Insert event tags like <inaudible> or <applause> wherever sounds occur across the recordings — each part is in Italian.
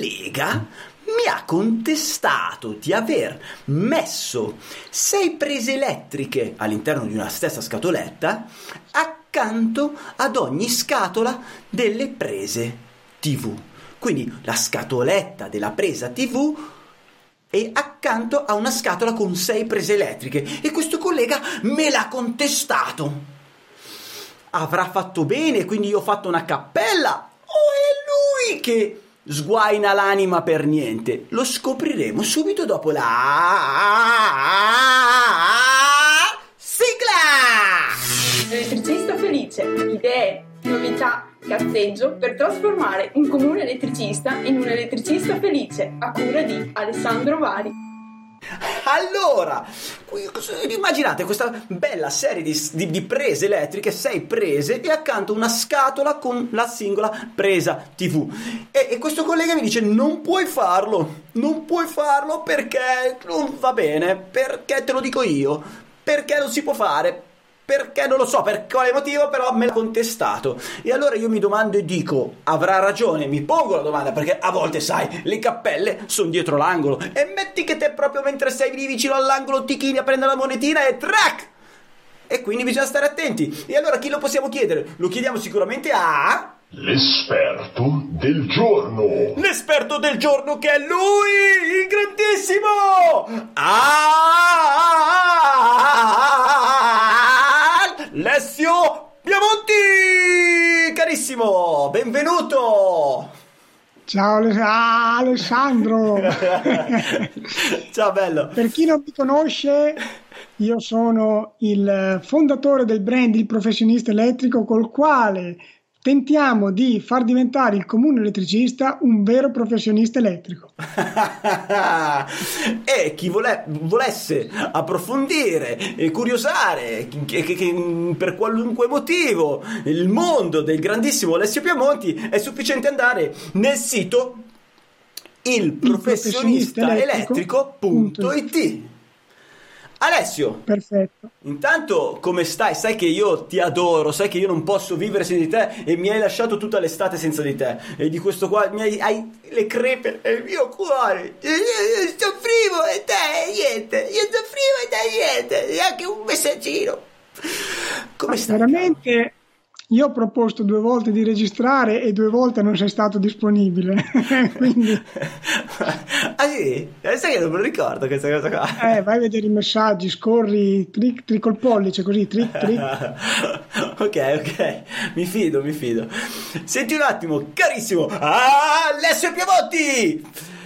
collega mi ha contestato di aver messo sei prese elettriche all'interno di una stessa scatoletta accanto ad ogni scatola delle prese TV. Quindi la scatoletta della presa TV e accanto a una scatola con sei prese elettriche e questo collega me l'ha contestato. Avrà fatto bene, quindi io ho fatto una cappella o è lui che sguaina l'anima per niente? Lo scopriremo subito dopo la sigla! Elettricista felice, idee, novità, cazzeggio per trasformare un comune elettricista in un elettricista felice a cura di Alessandro Vari. Allora, immaginate questa bella serie di, di, di, prese elettriche, sei prese e accanto una scatola con la singola presa TV. E, e questo collega mi dice: Non puoi farlo, non puoi farlo perché non va bene, perché te lo dico io, perché non si può fare, perché non lo so per quale motivo, però me l'ha contestato. E allora io mi domando e dico: avrà ragione? Mi pongo la domanda perché a volte, sai, le cappelle sono dietro l'angolo. E metti che te proprio mentre sei lì vicino all'angolo ti chini a prendere la monetina e track! E quindi bisogna stare attenti. E allora chi lo possiamo chiedere? Lo chiediamo sicuramente a. L'esperto del giorno. L'esperto del giorno che è lui, il grandissimo. Alessio Piamonti! Carissimo, benvenuto! Ciao Alessandro! <laughs> Ciao bello! Per chi non mi conosce, io sono il fondatore del brand Il Professionista Elettrico col quale tentiamo di far diventare il comune elettricista un vero professionista elettrico. <laughs> e chi vole- volesse approfondire e curiosare che, che, che, per qualunque motivo il mondo del grandissimo Alessio Piamonti è sufficiente andare nel sito ilprofessionistaelettrico.it Alessio, perfetto. Intanto, come stai? Sai che io ti adoro, sai che io non posso vivere senza di te e mi hai lasciato tutta l'estate senza di te. E di questo qua mi hai, hai le crepe nel mio cuore. Io, io soffrivo e te niente. Io soffrivo e te niente. E anche un messaggino. Come stai? Veramente io ho proposto due volte di registrare e due volte non sei stato disponibile. <laughs> Quindi... ah sì? Eh, sai che non me lo ricordo questa cosa qua. Eh, vai a vedere i messaggi, scorri, tric, tric col pollice così, tric, tric. <laughs> ok, ok, mi fido, mi fido. Senti un attimo, carissimo, Alessio Piavotti!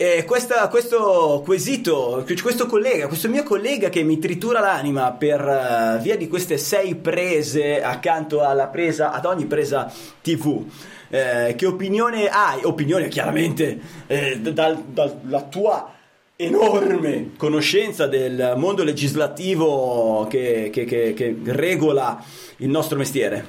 E questa, questo quesito, questo collega, questo mio collega che mi tritura l'anima per uh, via di queste sei prese accanto alla presa, ad ogni presa TV. Eh, che opinione hai? Opinione chiaramente eh, dal, dalla tua enorme conoscenza del mondo legislativo che, che, che, che regola il nostro mestiere.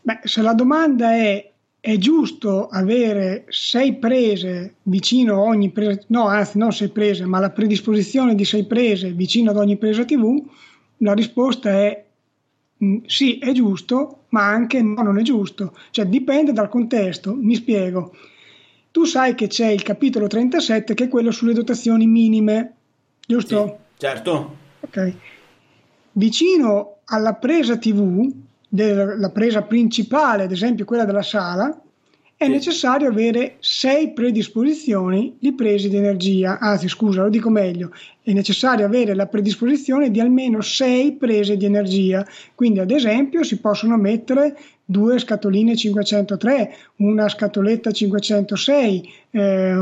Beh, se la domanda è è giusto avere sei prese vicino a ogni presa, no, anzi, non sei prese, ma la predisposizione di sei prese vicino ad ogni presa TV? La risposta è mm, sì, è giusto, ma anche no, non è giusto. Cioè dipende dal contesto. Mi spiego. Tu sai che c'è il capitolo 37 che è quello sulle dotazioni minime, giusto? Sì, certo. Ok. Vicino alla presa TV della presa principale, ad esempio quella della sala, è necessario avere sei predisposizioni di presi di energia, anzi scusa, lo dico meglio, è necessario avere la predisposizione di almeno sei prese di energia, quindi ad esempio si possono mettere due scatoline 503, una scatoletta 506, eh,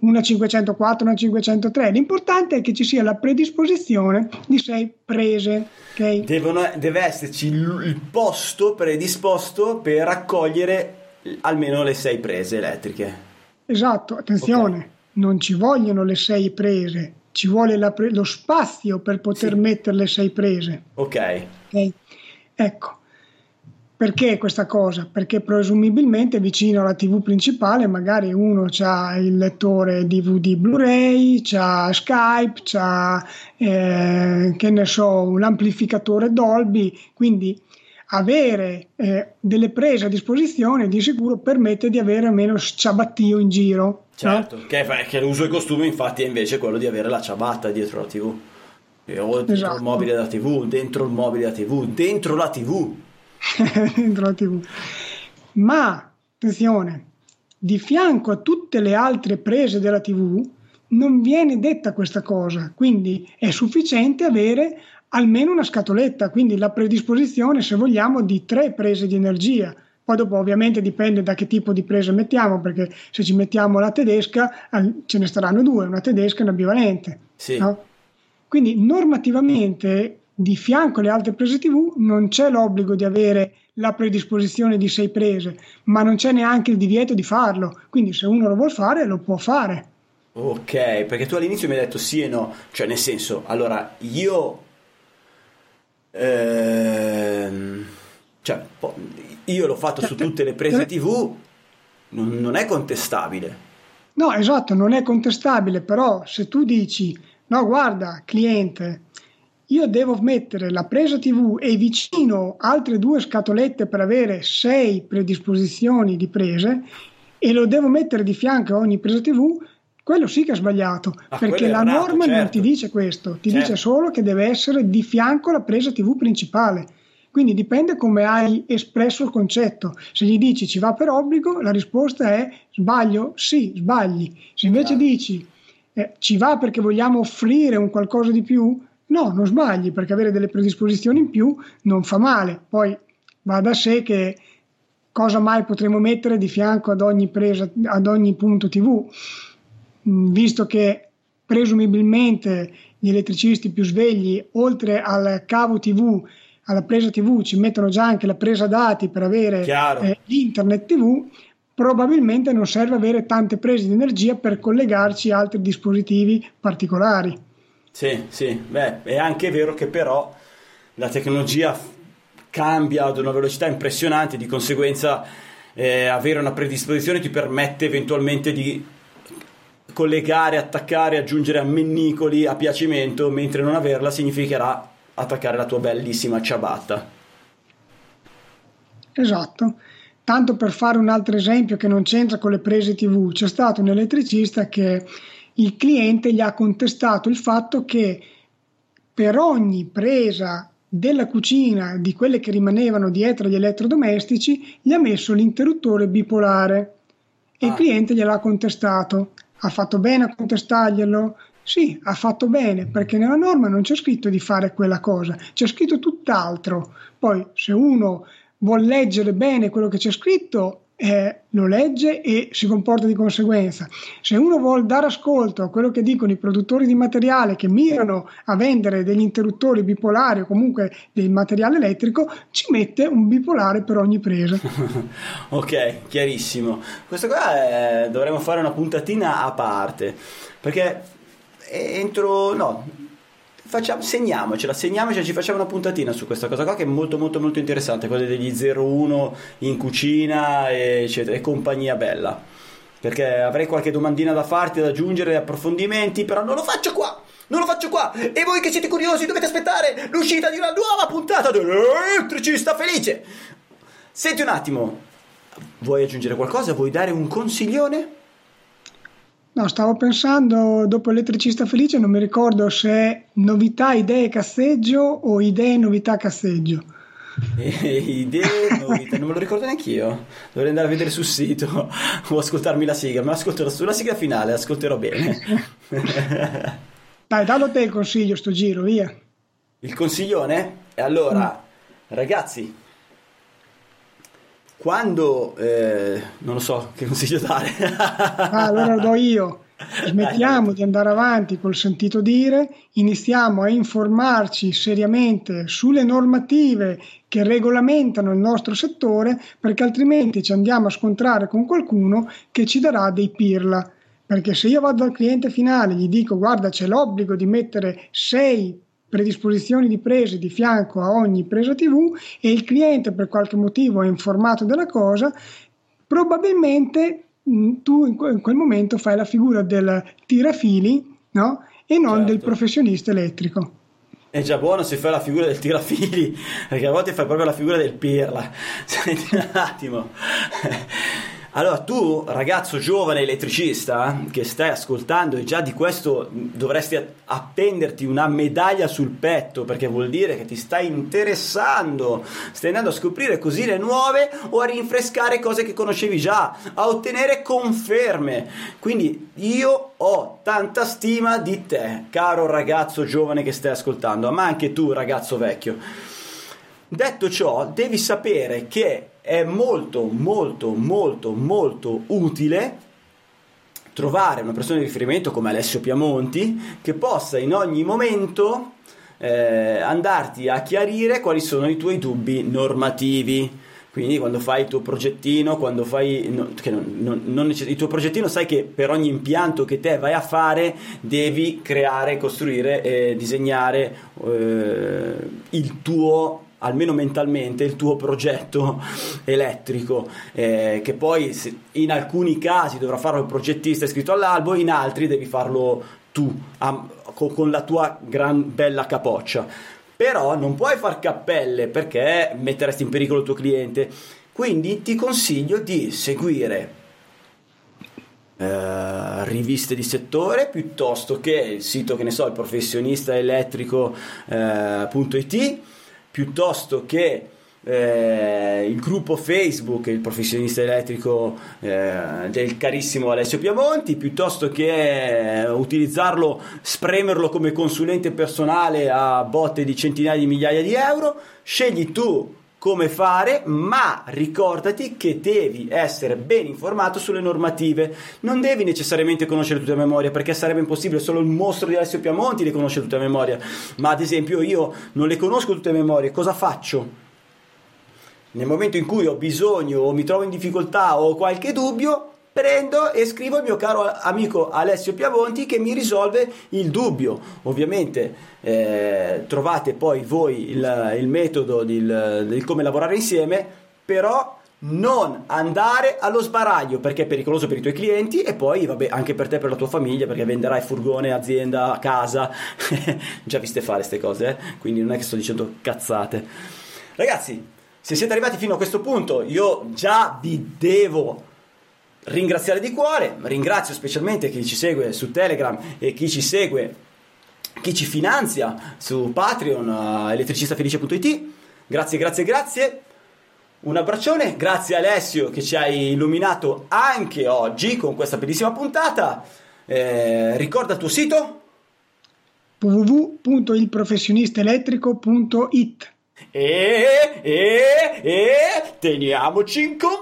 una 504, una 503. L'importante è che ci sia la predisposizione di sei prese. Okay? Devono, deve esserci il posto predisposto per raccogliere almeno le sei prese elettriche. Esatto, attenzione, okay. non ci vogliono le sei prese, ci vuole pre- lo spazio per poter sì. mettere le sei prese. Ok. okay? Ecco, perché questa cosa? Perché presumibilmente vicino alla TV principale magari uno ha il lettore DVD Blu-ray, c'ha Skype, c'ha eh, che ne so, un amplificatore Dolby, quindi avere eh, delle prese a disposizione di sicuro permette di avere meno ciabattio in giro. Certo, no? che, che l'uso e costume infatti è invece quello di avere la ciabatta dietro la TV. O dentro Esatto. il mobile da TV, dentro il mobile da TV, dentro la TV. <laughs> dentro la TV. Ma attenzione, di fianco a tutte le altre prese della TV non viene detta questa cosa, quindi è sufficiente avere almeno una scatoletta, quindi la predisposizione, se vogliamo, di tre prese di energia. Poi dopo ovviamente dipende da che tipo di presa mettiamo, perché se ci mettiamo la tedesca ce ne staranno due, una tedesca e una bivalente. Sì. no? Quindi normativamente di fianco alle altre prese TV non c'è l'obbligo di avere la predisposizione di sei prese, ma non c'è neanche il divieto di farlo. Quindi se uno lo vuol fare, lo può fare. Ok, perché tu all'inizio mi hai detto sì e no, cioè nel senso, allora io... ehm, cioè, io l'ho fatto su tutte le prese TV, non, non è contestabile. No, esatto, non è contestabile, però se tu dici, no, guarda, cliente, io devo mettere la presa TV e vicino altre due scatolette per avere sei predisposizioni di prese e lo devo mettere di fianco a ogni presa TV, quello sì che è sbagliato, Ah, perché la errato, norma non certo. ti dice questo, ti Certo. dice solo che deve essere di fianco alla presa TV principale. Quindi dipende come hai espresso il concetto. Se gli dici ci va per obbligo, la risposta è sbaglio? Sì, sbagli. Se invece Chiaro. dici eh, ci va perché vogliamo offrire un qualcosa di più, no, non sbagli, perché avere delle predisposizioni in più non fa male. Poi va da sé che cosa mai potremo mettere di fianco ad ogni presa, ad ogni punto TV, visto che presumibilmente gli elettricisti più svegli, oltre al cavo TV, alla presa TV, ci mettono già anche la presa dati per avere eh, internet TV, probabilmente non serve avere tante prese di energia per collegarci a altri dispositivi particolari. Sì, sì, beh, è anche vero che però la tecnologia cambia ad una velocità impressionante, di conseguenza eh, avere una predisposizione ti permette eventualmente di collegare, attaccare, aggiungere ammennicoli a piacimento, mentre non averla significherà attaccare la tua bellissima ciabatta. Esatto. Tanto per fare un altro esempio che non c'entra con le prese TV, c'è stato un elettricista che il cliente gli ha contestato il fatto che per ogni presa della cucina, di quelle che rimanevano dietro agli elettrodomestici, gli ha messo l'interruttore bipolare e il Ah. cliente gliel'ha contestato. Ha fatto bene a contestarglielo? Sì, ha fatto bene perché nella norma non c'è scritto di fare quella cosa, c'è scritto tutt'altro. Poi se uno vuol leggere bene quello che c'è scritto, eh, lo legge e si comporta di conseguenza. Se uno vuole dare ascolto a quello che dicono i produttori di materiale che mirano a vendere degli interruttori bipolari o comunque del materiale elettrico, ci mette un bipolare per ogni presa. <laughs> ok, chiarissimo. Questo qua è- dovremmo fare una puntatina a parte, perché entro... no, facciamo, segniamocela, segniamocela, ci facciamo una puntatina su questa cosa qua che è molto molto molto interessante, quella degli 01 in cucina, eccetera, e compagnia bella. Perché avrei qualche domandina da farti, da aggiungere, approfondimenti, però non lo faccio qua! Non lo faccio qua! E voi che siete curiosi dovete aspettare l'uscita di una nuova puntata dell'Elettricista Felice! Senti un attimo, vuoi aggiungere qualcosa? Vuoi dare un consiglione? No, stavo pensando, dopo Elettricista Felice, non mi ricordo se è novità, idee, casseggio o idee, novità, casseggio. <laughs> Eh, idee, novità, non me lo ricordo neanche io. Dovrei andare a vedere sul sito <laughs> o ascoltarmi la sigla, ma ascolterò sulla sigla finale, ascolterò bene. <laughs> Dai, dallo te il consiglio, sto giro, via. Il consiglione? E allora, ragazzi, quando eh, non lo so che consiglio dare. Ah, allora lo do io. <laughs> Smettiamo di andare avanti col sentito dire, iniziamo a informarci seriamente sulle normative che regolamentano il nostro settore, perché altrimenti ci andiamo a scontrare con qualcuno che ci darà dei pirla. Perché se io vado dal cliente finale e gli dico guarda c'è l'obbligo di mettere sei predisposizioni di prese di fianco a ogni presa TV e il cliente per qualche motivo è informato della cosa, probabilmente mh, tu in, in quel momento fai la figura del tirafili no? e non Certo. del professionista elettrico. È già buono se fai la figura del tirafili, <laughs> perché a volte fai proprio la figura del pirla. <laughs> Senti un attimo. Allora, tu, ragazzo giovane elettricista che stai ascoltando e già di questo dovresti appenderti una medaglia sul petto perché vuol dire che ti stai interessando, stai andando a scoprire cosine nuove o a rinfrescare cose che conoscevi già, a ottenere conferme. Quindi io ho tanta stima di te, caro ragazzo giovane che stai ascoltando, ma anche tu, ragazzo vecchio. Detto ciò, devi sapere che è molto molto molto molto utile trovare una persona di riferimento come Alessio Piamonti che possa in ogni momento eh, andarti a chiarire quali sono i tuoi dubbi normativi. Quindi quando fai il tuo progettino, quando fai no, non, non, non il tuo progettino, sai che per ogni impianto che te vai a fare devi creare, costruire e disegnare eh, il tuo almeno mentalmente, il tuo progetto <laughs> elettrico, eh, che poi in alcuni casi dovrà farlo il progettista iscritto all'albo, in altri devi farlo tu, a, con, con la tua gran bella capoccia. Però non puoi far cappelle perché metteresti in pericolo il tuo cliente. Quindi ti consiglio di seguire Uh, riviste di settore piuttosto che il sito che ne so il professionista elettrico.it uh, piuttosto che eh, il gruppo Facebook, il professionista elettrico eh, del carissimo Alessio Piamonti, piuttosto che eh, utilizzarlo, spremerlo come consulente personale a botte di centinaia di migliaia di euro, scegli tu come fare, ma ricordati che devi essere ben informato sulle normative. Non devi necessariamente conoscere tutte a memoria, perché sarebbe impossibile, solo il mostro di Alessio Piamonti le conosce tutte a memoria. Ma ad esempio io non le conosco tutte a memoria, cosa faccio? Nel momento in cui ho bisogno o mi trovo in difficoltà o ho qualche dubbio, prendo e scrivo al mio caro amico Alessio Piamonti che mi risolve il dubbio. Ovviamente eh, trovate poi voi il, il metodo di, come lavorare insieme, però non andare allo sbaraglio perché è pericoloso per i tuoi clienti e poi vabbè anche per te per la tua famiglia perché venderai furgone, azienda, casa <laughs> già viste fare queste cose eh? quindi non è che sto dicendo cazzate ragazzi se siete arrivati fino a questo punto io già vi devo ringraziare di cuore, ringrazio specialmente chi ci segue su Telegram e chi ci segue, chi ci finanzia su Patreon, uh, elettricistafelice.it. Grazie, grazie, grazie. Un abbraccione, grazie Alessio che ci hai illuminato anche oggi con questa bellissima puntata. Eh, ricorda il tuo sito www.ilprofessionistaelettrico.it e, e, e teniamoci in contatto!